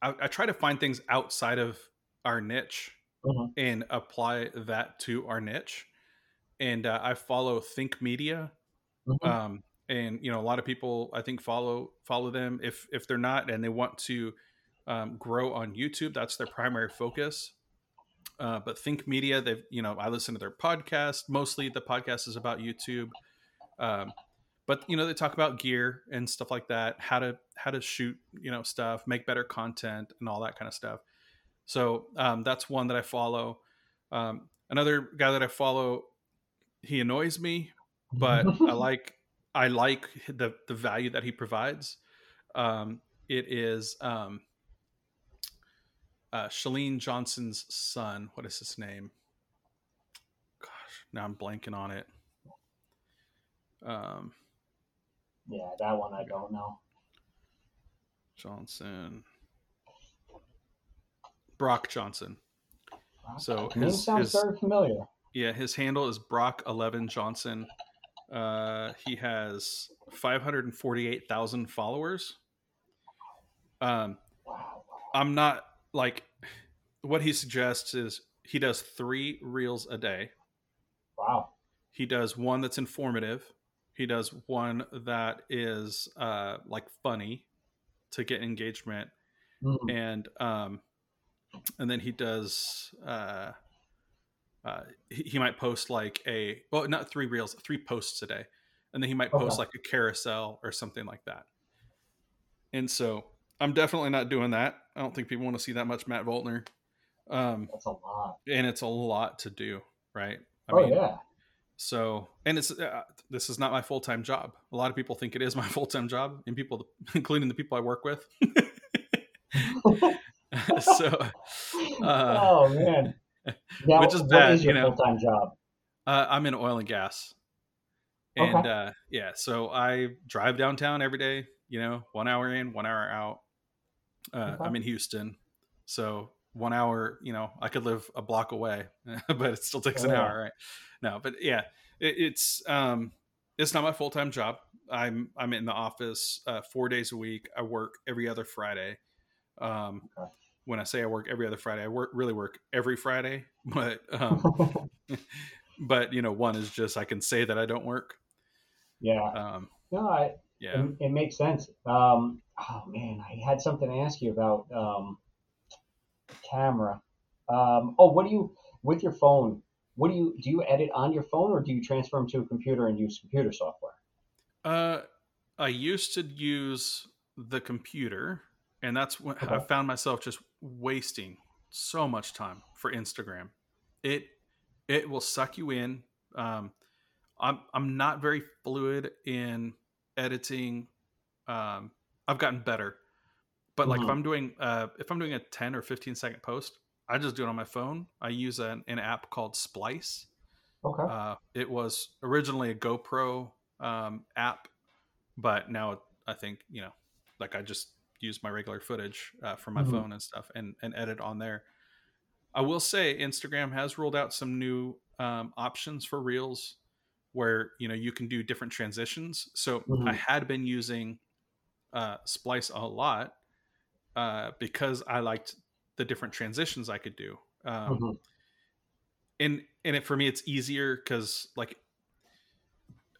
I, I try to find things outside of our niche mm-hmm. and apply that to our niche. And uh, I follow Think Media, mm-hmm. um, and you know a lot of people I think follow follow them. If if they're not and they want to um, grow on YouTube, that's their primary focus. Uh, but Think Media, they've you know I listen to their podcast. Mostly the podcast is about YouTube. Um, but you know they talk about gear and stuff like that how to how to shoot you know stuff make better content and all that kind of stuff so um, that's one that i follow um, another guy that i follow he annoys me but i like i like the the value that he provides um, it is um, uh, Chalene Johnson's son. What is his name? Gosh, now I'm blanking on it. Um, yeah, that one I don't know. Johnson. Brock Johnson. So name his, sounds his- very familiar. Yeah, his handle is Brock Eleven Johnson. Uh, he has five hundred and forty-eight thousand followers. Um, Wow. I'm not like what he suggests is he does three reels a day. Wow. He does one that's informative. He does one that is uh, like funny to get engagement, Mhm. and um, and then he does uh, uh, he, he might post like a well not three reels three posts a day and then he might post Okay. like a carousel or something like that and so i'm definitely not doing that i don't think people want to see that much matt Voeltner um, That's a lot. and it's a lot to do right I oh yeah. so, and it's uh, this is not my full time job. A lot of people think it is my full time job, and people, including the people I work with. so, uh, oh man. Now, which is bad, is you know. full time job? uh, I'm in oil and gas, and Okay. uh, yeah, so I drive downtown every day. You know, one hour in, one hour out. Uh, Okay. I'm in Houston, so one hour. You know, I could live a block away, but it still takes an Oh, yeah. hour, right? No, but yeah, it, it's um, it's not my full time job. I'm I'm in the office uh, four days a week. I work every other Friday. Um, Okay. When I say I work every other Friday, I work really work every Friday, but um, but you know, one is just I can say that I don't work. yeah. Um, No, I, yeah. it, it makes sense. Um, oh man, I had something to ask you about um, camera. Um, oh, what do you with your phone? What do you do? You edit on your phone, or do you transfer them to a computer and use computer software? Uh, I used to use the computer, and that's when I found myself just wasting so much time for Instagram. It it will suck you in. Um, I'm I'm not very fluid in editing. Um, I've gotten better, but like if Mhm. I'm doing uh, if I'm doing a 10 or 15 second post, I just do it on my phone. I use an, an app called Splice. Okay. Uh, it was originally a GoPro um, app, but now I think you know, like I just use my regular footage uh, from my Mhm. phone and stuff and and edit on there. I will say Instagram has rolled out some new um, options for Reels, where you know you can do different transitions. So Mhm. I had been using uh, Splice a lot uh, because I liked the different transitions I could do. Um, Mhm. and and it for me it's easier because like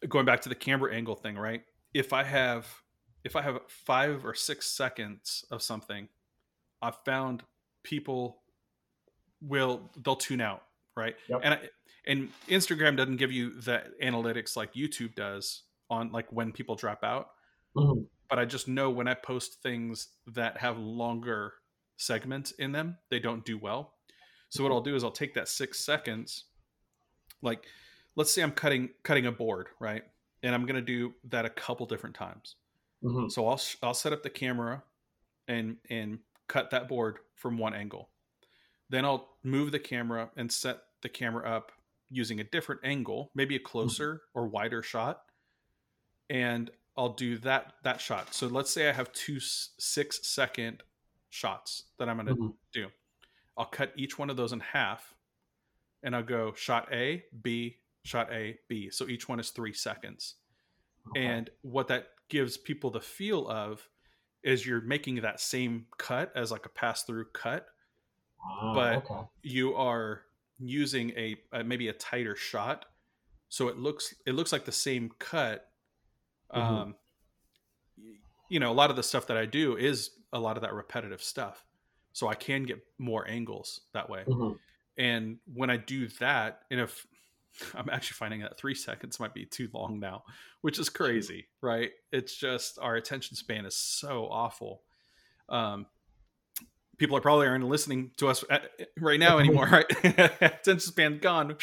going back to the camera angle thing right if i have if i have five or six seconds of something i've found people will they'll tune out right Yep. and I, and instagram doesn't give you the analytics like youtube does on like when people drop out Mhm. but I just know when I post things that have longer segments in them, they don't do well. So what I'll do is I'll take that six seconds, like let's say I'm cutting cutting a board, right? And I'm gonna do that a couple different times. Mhm. So I'll I'll set up the camera and and cut that board from one angle. Then I'll move the camera and set the camera up using a different angle, maybe a closer or wider shot. And I'll do that that shot. So let's say I have two 6 second shots that I'm going to Mhm. do. I'll cut each one of those in half and I'll go shot A, B, shot A, B. So each one is 3 seconds. Okay. And what that gives people the feel of is you're making that same cut as like a pass through cut. Ah, but- okay. You are using a, a maybe a tighter shot, so it looks it looks like the same cut. Mhm. Um, you know, a lot of the stuff that I do is a lot of that repetitive stuff, so I can get more angles that way. Mhm. And when I do that, and if I'm actually finding that three seconds might be too long now, which is crazy, right? It's just our attention span is so awful. Um, people are probably aren't listening to us at, right now anymore, right? attention span gone.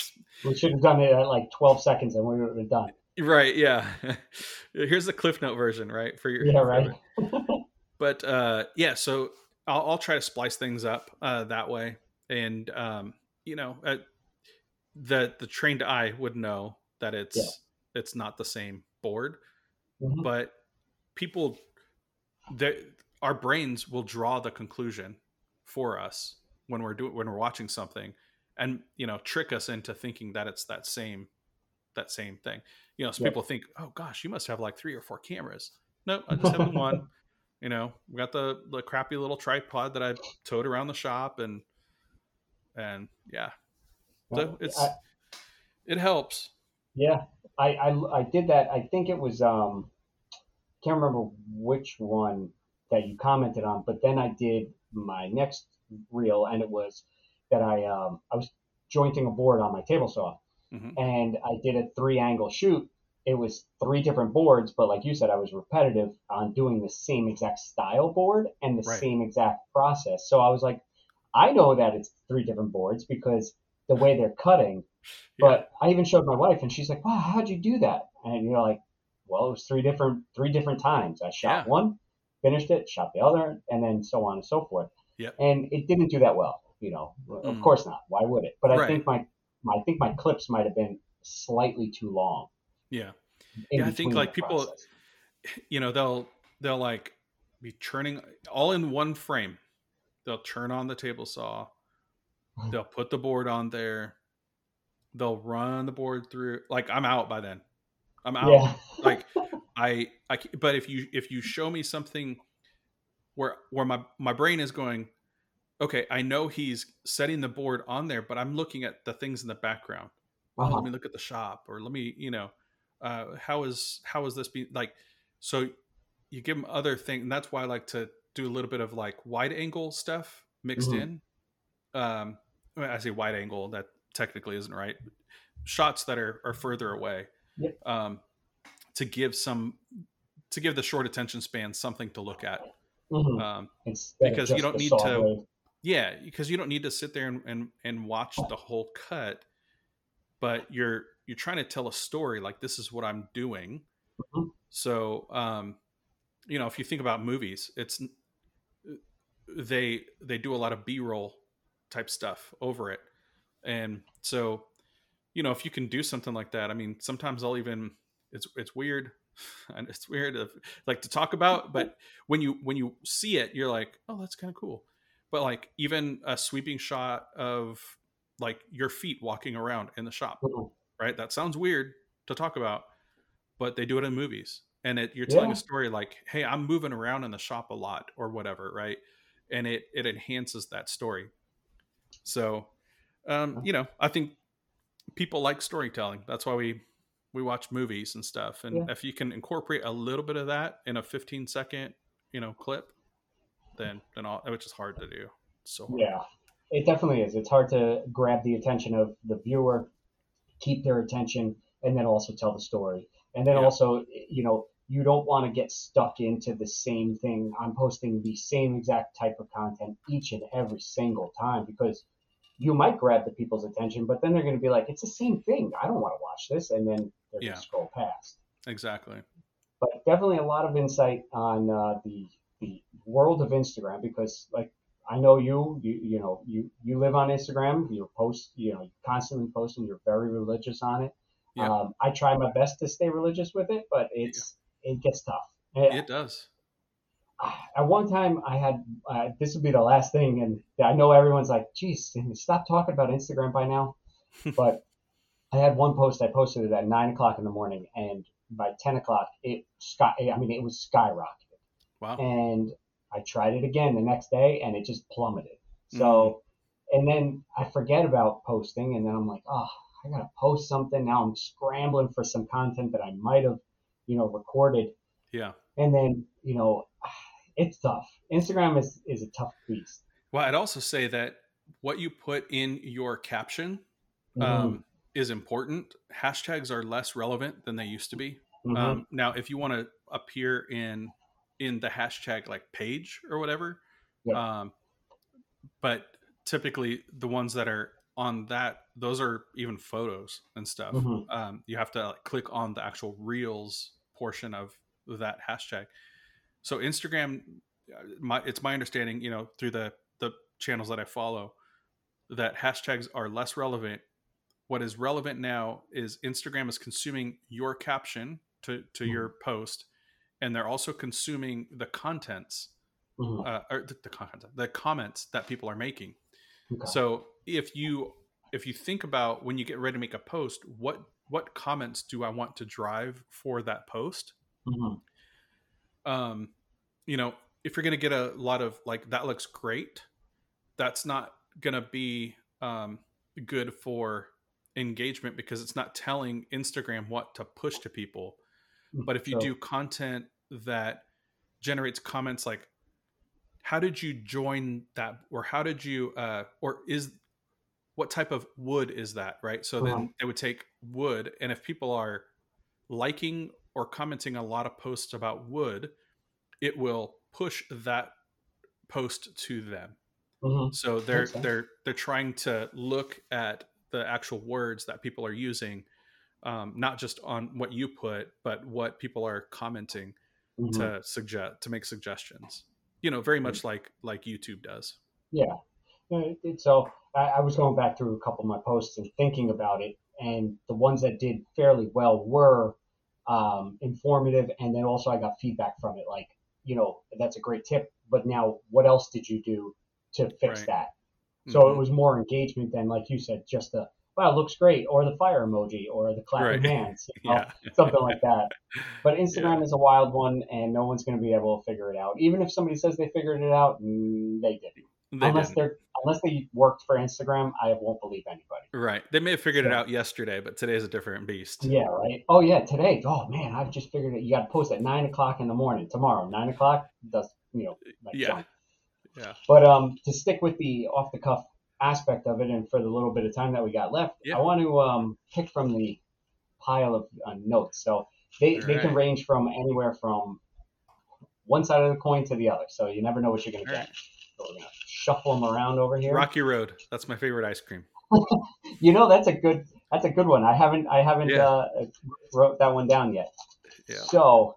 We should have done it at like 12 seconds and we would have done. Right? Yeah. Here's the Cliff Note version, right? For your Yeah, right. but uh, yeah, so I'll, I'll try to splice things up uh, that way, and um, you know, uh, the the trained eye would know that it's Yeah. it's not the same board, Mhm. but people, that our brains will draw the conclusion for us when we're doing when we're watching something, and you know, trick us into thinking that it's that same that same thing. You know, so Yeah. people think, oh gosh, you must have like three or four cameras. No, I just have one. You know, we got the the crappy little tripod that I towed around the shop, and and yeah, so it's I- it helps. Yeah, I, I I did that. I think it was um, can't remember which one that you commented on, but then I did my next reel, and it was that I um I was jointing a board on my table saw, Mhm. and I did a three angle shoot. It was three different boards, but like you said, I was repetitive on doing the same exact style board and the Right. same exact process. So I was like, I know that it's three different boards because the way they're cutting but I even showed my wife, and she's like, "Wow, how'd you do that?" And you're like, "Well, it was three different three different times. I shot Yeah. one, finished it, shot the other, and then so on and so forth." Yep. And it didn't do that well. You know, of Mm. course not. Why would it? But I Right. think my, my I think my clips might have been slightly too long. yeah. Yeah, I think, like, people- process. you know they'll they'll like be churning all in one frame they'll turn on the table saw they'll put the board on there they'll run the board through like i'm out by then i'm out Yeah. like I, I but if you if you show me something where where my my brain is going okay i know he's setting the board on there but i'm looking at the things in the background oh, Uh-huh. let me look at the shop or let me you know uh how is how is this being like so you give them other things and that's why i like to do a little bit of like wide angle stuff mixed Mhm. in um i say wide angle that technically isn't right shots that are are further away Yep. um to give some to give the short attention span something to look at Mhm. um because you don't need to- blade. yeah, because you don't need to sit there and, and and watch the whole cut, but you're you're trying to tell a story. Like this is what I'm doing. Mhm. So, um, you know, if you think about movies, it's they they do a lot of B roll type stuff over it, and so you know if you can do something like that, I mean, sometimes I'll even it's it's weird. And it's weird, to, like to talk about, but when you when you see it, you're like, oh, that's kind of cool. But like even a sweeping shot of like your feet walking around in the shop right? That sounds weird to talk about but they do it in movies and it, you're telling Yeah. a story like hey i'm moving around in the shop a lot or whatever right? And it it enhances that story. So um you know i think people like storytelling. That's why we we watch movies and stuff and Yeah. if you can incorporate a little bit of that in a 15 second you know clip then then all which is hard to do so hard. Yeah, it definitely is. It's hard to grab the attention of the viewer, keep their attention, and then also tell the story. And then Yeah. also, you know, you don't want to get stuck into the same thing. I'm posting the same exact type of content each and every single time because you might grab the people's attention, but then they're going to be like, it's the same thing. I don't want to watch this. And then they're Yeah. scroll past exactly but definitely a lot of insight on uh, the the world of Instagram because like I know you you you know you you live on Instagram you post you know you're constantly posting. you're very religious on it. Yeah. Um, I try my best to stay religious with it, but it's it gets tough. Eh, it does At one time, I had uh, this would be the last thing, and I know everyone's like, "Geez, stop talking about Instagram by now." but I had one post I posted it at nine o'clock in the morning, and by ten o'clock, it sky. I mean, it was skyrocketed. wow And I tried it again the next day, and it just plummeted. So, Mm-hmm. and then I forget about posting, and then I'm like, oh, I gotta post something. Now I'm scrambling for some content that I might have, you know, recorded, yeah and then you know, it's tough. Instagram is is a tough beast. well i'd also say that what you put in your caption Mhm. um, is important hashtags are less relevant than they used to be Mhm. Um, now, if you want to appear in in the hashtag like page or whatever, Yeah. um, but typically the ones that are on that those are even photos and stuff. Mhm. Um, you have to like, click on the actual reels portion of that hashtag. So Instagram my it's my understanding, you know, through the the channels that I follow, that hashtags are less relevant. What is relevant now is Instagram is consuming your caption to to mm-hmm. your post, and they're also consuming the contents, mm-hmm. uh, or the, the content, the comments that people are making. Okay. So if you if you think about when you get ready to make a post, what what comments do I want to drive for that post? Mm-hmm. Um, you know, if you're going to get a lot of like that looks great, that's not going to be um, good for engagement because it's not telling Instagram what to push to people. Mm, but if you so, do content that generates comments like, how did you join that? Or how did you, uh, or is, what type of wood is that? Right. So uh-huh. then it would take wood. And if people are liking or commenting a lot of posts about wood, it will push that post to them. Mm-hmm. So they're they're they're trying to look at the actual words that people are using, um, not just on what you put, but what people are commenting mm-hmm. to suggest to make suggestions. You know, very much like like YouTube does. Yeah. So I, I was going back through a couple of my posts and thinking about it, and the ones that did fairly well were um, informative, and then also I got feedback from it, like you know that's a great tip, but now what else did you do to fix right. that. So mm-hmm. it was more engagement than, like you said, just the wow, looks great, or the fire emoji, or the clapping right. hands, you know, yeah. something like that. But Instagram yeah. is a wild one, and no one's going to be able to figure it out. Even if somebody says they figured it out, mm, they didn't. They unless didn't. they're unless they worked for Instagram, I won't believe anybody. Right. They may have figured it out yesterday, but today's a different beast. Yeah. Right. Oh yeah. Today. Oh man, I've just figured it. You got to post at nine o'clock in the morning tomorrow. Nine o'clock does you know like yeah. Yeah. But um, to stick with the off the cuff aspect of it, and for the little bit of time that we got left, yeah. I want to um pick from the pile of uh, notes. So they All they right. can range from anywhere from one side of the coin to the other. So you never know what you're gonna get. Right. So we're gonna shuffle them around over here. Rocky Road. That's my favorite ice cream. you know, that's a good that's a good one. I haven't I haven't yeah. uh, wrote that one down yet. Yeah. So,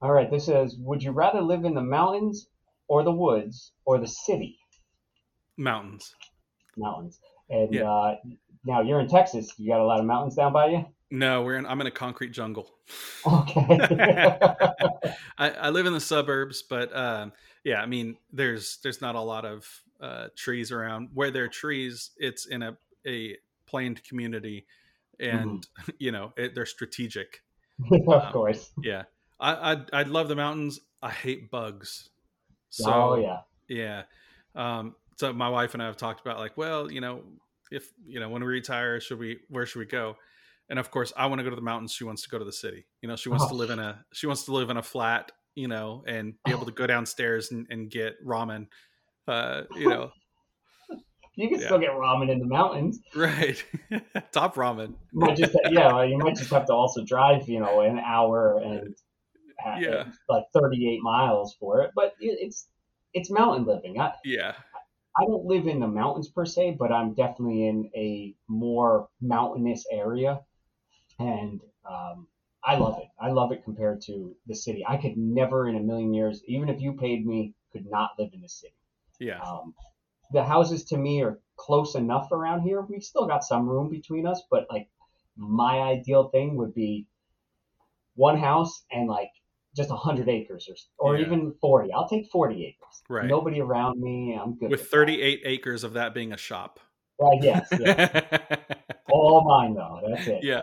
all right. This is: would you rather live in the mountains or the woods or the city? Mountains. Mountains. And yeah. uh, now you're in Texas. You got a lot of mountains down by you. No, we're in. I'm in a concrete jungle. Okay. I, I, live in the suburbs, but um, yeah, I mean, there's there's not a lot of uh, trees around. Where there are trees, it's in a a planned community, and mm-hmm. you know it, they're strategic. of um, course. Yeah, I I'd, I'd love the mountains. I hate bugs. So, oh yeah, yeah. Um, so my wife and I have talked about like, well, you know, if you know when we retire, should we where should we go? And of course, I want to go to the mountains. She wants to go to the city. You know, she wants oh. to live in a she wants to live in a flat. You know, and be able to go downstairs and, and get ramen. Uh, you know. you can yeah. still get ramen in the mountains, right? Top ramen. Might just yeah, you might just have to also drive, you know, an hour and yeah. like 38 miles for it, but it's it's mountain living. I, yeah. I don't live in the mountains per se, but I'm definitely in a more mountainous area, and um, I love it. I love it compared to the city. I could never in a million years, even if you paid me, could not live in the city. Yeah. Um, the houses to me are close enough around here. We've still got some room between us, but like my ideal thing would be one house and like just 100 acres or, or yeah. even 40. I'll take 40 acres. Right. Nobody around me. I'm good. With, with 38 that. acres of that being a shop. Uh, yes. yes. All mine, though. That's it. Yeah.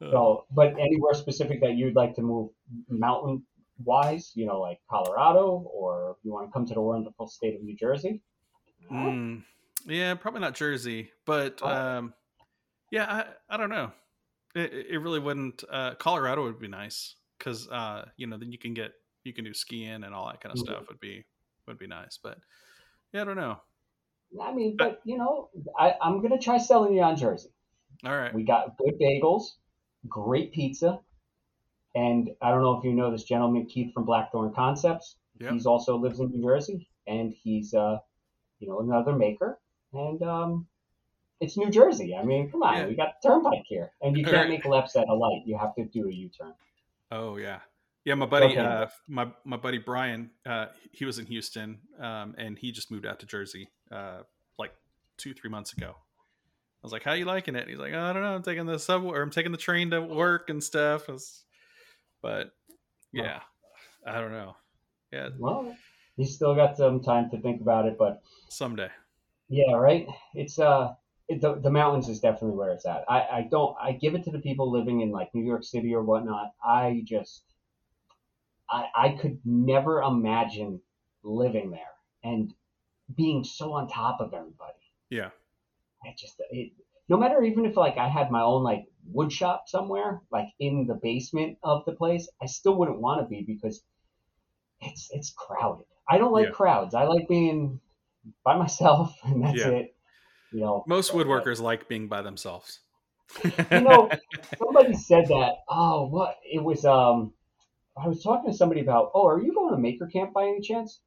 So, but anywhere specific that you'd like to move mountain wise, you know, like Colorado, or you want to come to the wonderful state of New Jersey? Mm, yeah, probably not Jersey, but oh. um, yeah, I, I don't know. It, it really wouldn't. Uh, Colorado would be nice because uh, you know then you can get you can do skiing and all that kind of mm-hmm. stuff would be would be nice. But yeah, I don't know. I mean, but you know, I, I'm gonna try selling you on Jersey. All right. We got good bagels, great pizza, and I don't know if you know this gentleman Keith from Blackthorn Concepts. Yep. He's also lives in New Jersey, and he's uh, you know, another maker, and um, it's New Jersey. I mean, come on, yeah. we got the turnpike here, and you can't right. make lefts at a light. You have to do a U-turn. Oh yeah, Yeah, my buddy, uh, my my buddy Brian, uh, he was in Houston, um, and he just moved out to Jersey, uh, like two three months ago. I was like, "How you liking it?" He's like, "I don't know. I'm taking the subway, or I'm taking the train to work and stuff." Was- but yeah, I don't know. Yeah, Well, you still got some time to think about it, but someday. yeah, right. It's uh, it, the the mountains is definitely where it's at. I I don't I give it to the people living in like New York City or whatnot. I just I I could never imagine living there and being so on top of everybody. Yeah, I just it, no matter even if like I had my own like wood shop somewhere like in the basement of the place, I still wouldn't want to be because it's it's crowded. I don't like Yeah. crowds. I like being by myself and that's Yeah. it. You know, most woodworkers like being by themselves. you know, somebody said that. Oh, what it was. Um, I was talking to somebody about. Oh, are you going to Maker Camp by any chance?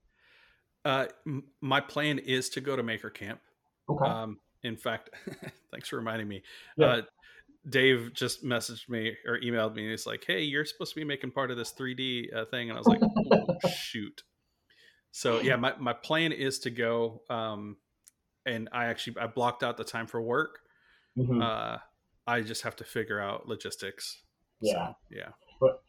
uh, m- my plan is to go to Maker Camp. Okay. Um, in fact, thanks for reminding me. Yeah. Uh, Dave just messaged me or emailed me. And he's like, "Hey, you're supposed to be making part of this 3D uh, thing," and I was like, "Oh, "Shoot!" So yeah, my my plan is to go. Um, and I actually I blocked out the time for work. Mhm. Uh, I just have to figure out logistics. yeah. So, yeah. but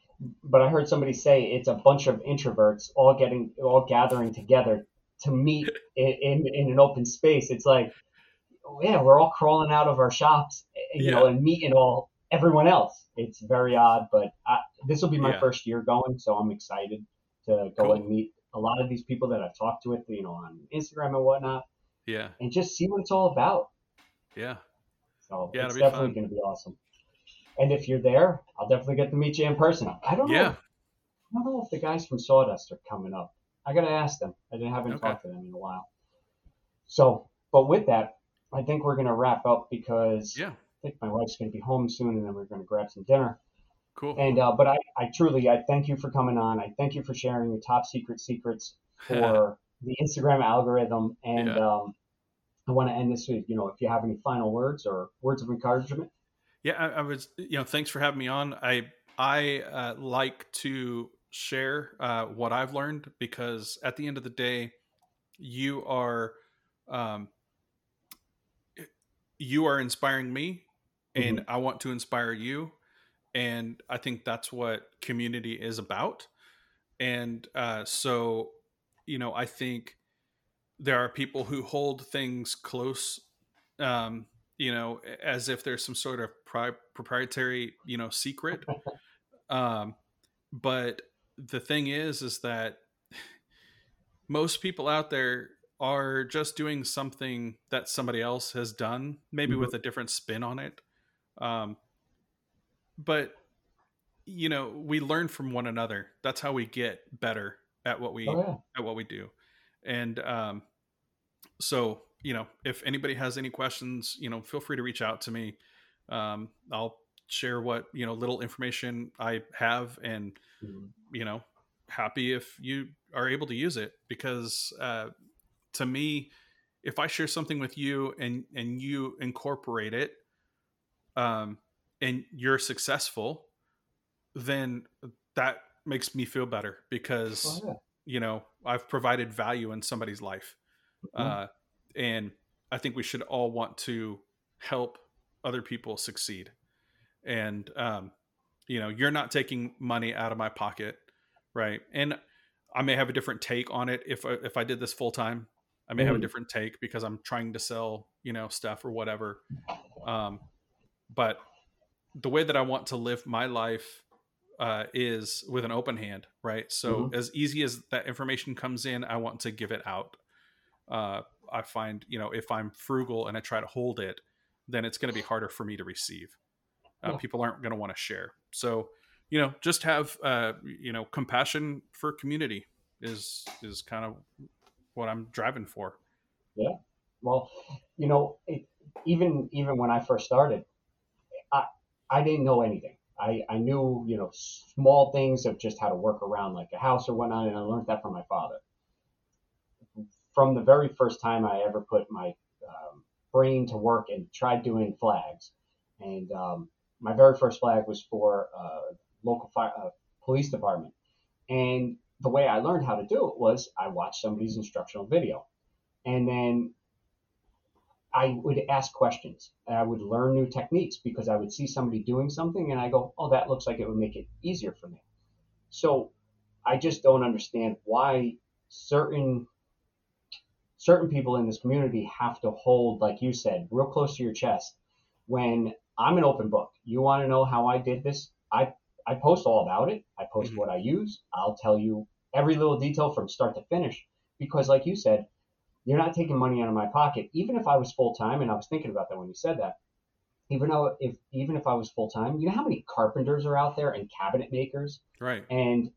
but I heard somebody say it's a bunch of introverts all getting all gathering together to meet in in, in an open space. It's like, oh, yeah, we're all crawling out of our shops, eh, you know, Yeah. and meeting all everyone else. It's very odd, but I, this will be my Yeah. first year going, so I'm excited to go Cool. and meet a lot of these people that I've talked to with, you know, on Instagram and whatnot, Yeah. and just see what it's all about. Yeah. So Yeah, it's definitely going to be awesome. And if you're there, I'll definitely get to meet you in person. I don't know. Yeah. I don't know if the guys from Sawdust are coming up. I gotta ask them. I haven't Okay. talked to them in a while. So, but with that, I think we're gonna wrap up because Yeah. I think my wife's gonna be home soon, and then we're gonna grab some dinner. Cool. And uh, but I, I truly, I thank you for coming on. I thank you for sharing your top secret secrets for the Instagram algorithm. And Yeah. um, I want to end this with, you know, if you have any final words or words of encouragement. Yeah, I, I was. You know, thanks for having me on. I I uh, like to share uh, what I've learned because at the end of the day, you are um, you are inspiring me, and I want to inspire you, and I think that's what community is about. And uh, so, you know, I think there are people who hold things close um, you know, as if there's some sort of pri- proprietary, you know, secret. um, but the thing is, is that most people out there are just doing something that somebody else has done, maybe Mhm. with a different spin on it. Um, but you know, we learn from one another. That's how we get better at what we Oh yeah. at what we do. And um, so, you know, if anybody has any questions, you know, feel free to reach out to me. Um, I'll share what, you know, little information I have and, Mhm. you know, happy if you are able to use it because uh, to me, if I share something with you and, and you incorporate it um, and you're successful, then that makes me feel better because Oh yeah. you know i've provided value in somebody's life Mhm. uh, and i think we should all want to help other people succeed and um, you know you're not taking money out of my pocket right and i may have a different take on it if I, if i did this full time i may have a Mhm. different take because i'm trying to sell you know stuff or whatever um, but the way that i want to live my life uh, is with an open hand, right? So as easy as that information comes in, I want to give it out. Uh, I find, you know, if I'm frugal and I try to hold it, then it's going to be harder for me to receive. Uh, Yeah. People aren't going to want to share. So, you know, just have, uh, you know, compassion for community is is kind of what I'm driving for. Yeah. Well, you know, it, even even when I first started, I I didn't know anything. I, I knew, you know, small things of just how to work around like a house or whatnot, and I learned that from my father. From the very first time I ever put my um, brain to work and tried doing flags, and um, my very first flag was for uh, local fire, uh, police department, And the way I learned how to do it was I watched somebody's instructional video. And then I would ask questions. I would learn new techniques because I would see somebody doing something and I go, oh, that looks like it would make it easier for me. So I just don't understand why certain certain people in this community have to hold, like you said, real close to your chest when I'm an open book. You want to know how I did this? I I post all about it. I post mm-hmm. what I use. I'll tell you every little detail from start to finish because, like you said, you're not taking money out of my pocket. Even if I was full time, and I was thinking about that when you said that. Even though if even if I was full time, you know how many carpenters are out there and cabinet makers, right? And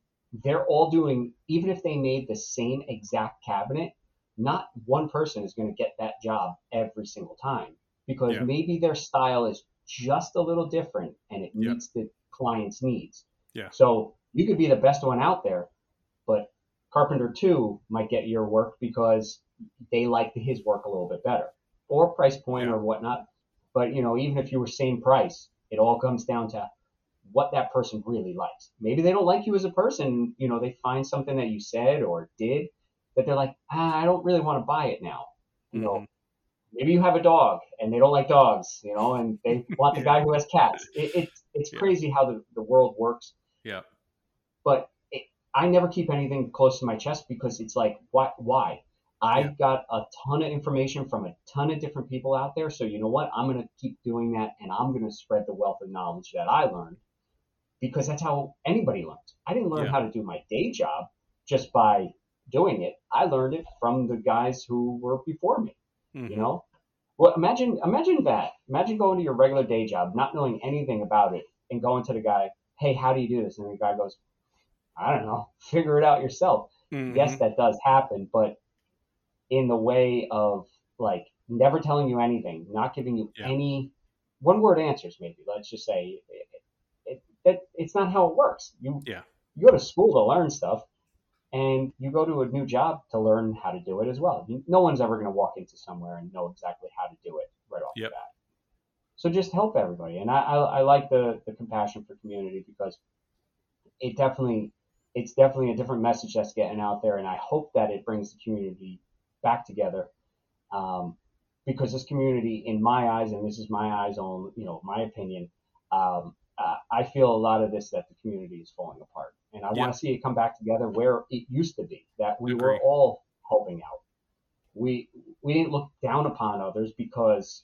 they're all doing. Even if they made the same exact cabinet, not one person is going to get that job every single time because yeah. maybe their style is just a little different and it meets the client's needs. Yeah. So you could be the best one out there, but Carpenter 2 might get your work because they like his work a little bit better or price point or whatnot. But, you know, even if you were same price, it all comes down to what that person really likes. Maybe they don't like you as a person. You know, they find something that you said or did that they're like, ah, I don't really want to buy it now. You mm-hmm. know, maybe you have a dog and they don't like dogs, you know, and they want the guy who has cats. It, it it's yeah. crazy how the, the world works. Yeah. But it, I never keep anything close to my chest because it's like, why? why? I've yeah. got a ton of information from a ton of different people out there. So you know what? I'm going to keep doing that and I'm going to spread the wealth of knowledge that I learned because that's how anybody learns. I didn't learn yeah. how to do my day job just by doing it. I learned it from the guys who were before me. Mm-hmm. You know, well, imagine imagine that. Imagine going to your regular day job, not knowing anything about it, and going to the guy, "Hey, how do you do this?" And the guy goes, "I don't know. Figure it out yourself." Mm-hmm. Yes, that does happen, but in the way of like never telling you anything, not giving you yeah. any one word answers. Maybe let's just say it, it, it, it's not how it works. You yeah. you go to school to learn stuff and you go to a new job to learn how to do it as well. No one's ever going to walk into somewhere and know exactly how to do it right off yep. the bat. So just help everybody, and I, I, I like the the compassion for community because it definitely it's definitely a different message that's getting out there, and I hope that it brings the community back together. Um, because this community, in my eyes, and this is my eyes on, you know, my opinion, um, uh, I feel a lot of this that the community is falling apart and I yeah. want to see it come back together where it used to be that we were all helping out. We we didn't look down upon others because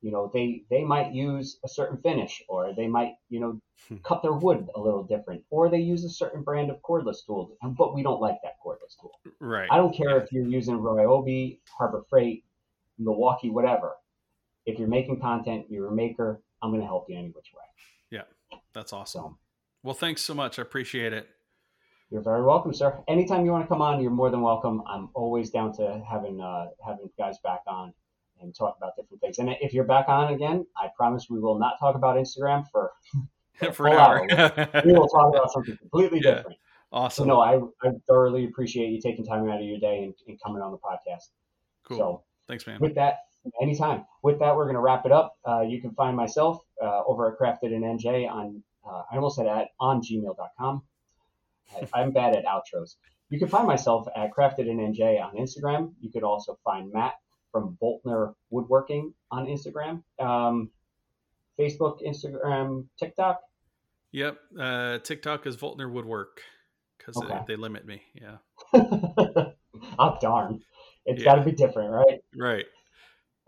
you know they they might use a certain finish or they might you know hmm. cut their wood a little different or they use a certain brand of cordless tool but we don't like that cordless tool right i don't care if you're using ryobi harbor freight milwaukee whatever if you're making content you're a maker i'm going to help you any which way yeah that's awesome so, well, thanks so much. I appreciate it. You're very welcome, sir. Anytime you want to come on, you're more than welcome. I'm always down to having uh, having guys back on and talk about different things. And if you're back on again, I promise we will not talk about Instagram for, for an hour. we will talk about something completely yeah. different. Awesome. So, no, I, I thoroughly appreciate you taking time out of your day and, and coming on the podcast. Cool. So thanks, man. With that, anytime. With that, we're going to wrap it up. Uh, you can find myself uh, over at Crafted in NJ on uh, I almost said at on gmail.com. I, I'm bad at outros. You can find myself at Crafted in NJ on Instagram. You could also find Matt from Voeltner Woodworking on Instagram, um, Facebook, Instagram, TikTok. Yep, uh, TikTok is Voeltner Woodwork because okay. they, they, limit me. Yeah. oh darn! It's yeah. got to be different, right? Right.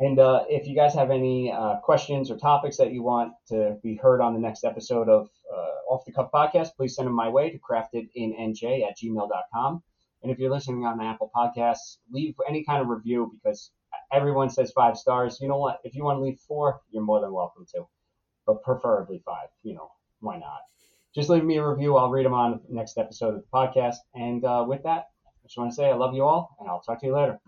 And uh, if you guys have any uh, questions or topics that you want to be heard on the next episode of uh, Off the Cuff Podcast, please send them my way to craftedinnj at gmail.com. And if you're listening on Apple Podcasts, leave any kind of review because everyone says five stars. You know what? If you want to leave four, you're more than welcome to, but preferably five. You know, why not? Just leave me a review. I'll read them on the next episode of the podcast. And uh, with that, I just want to say I love you all, and I'll talk to you later.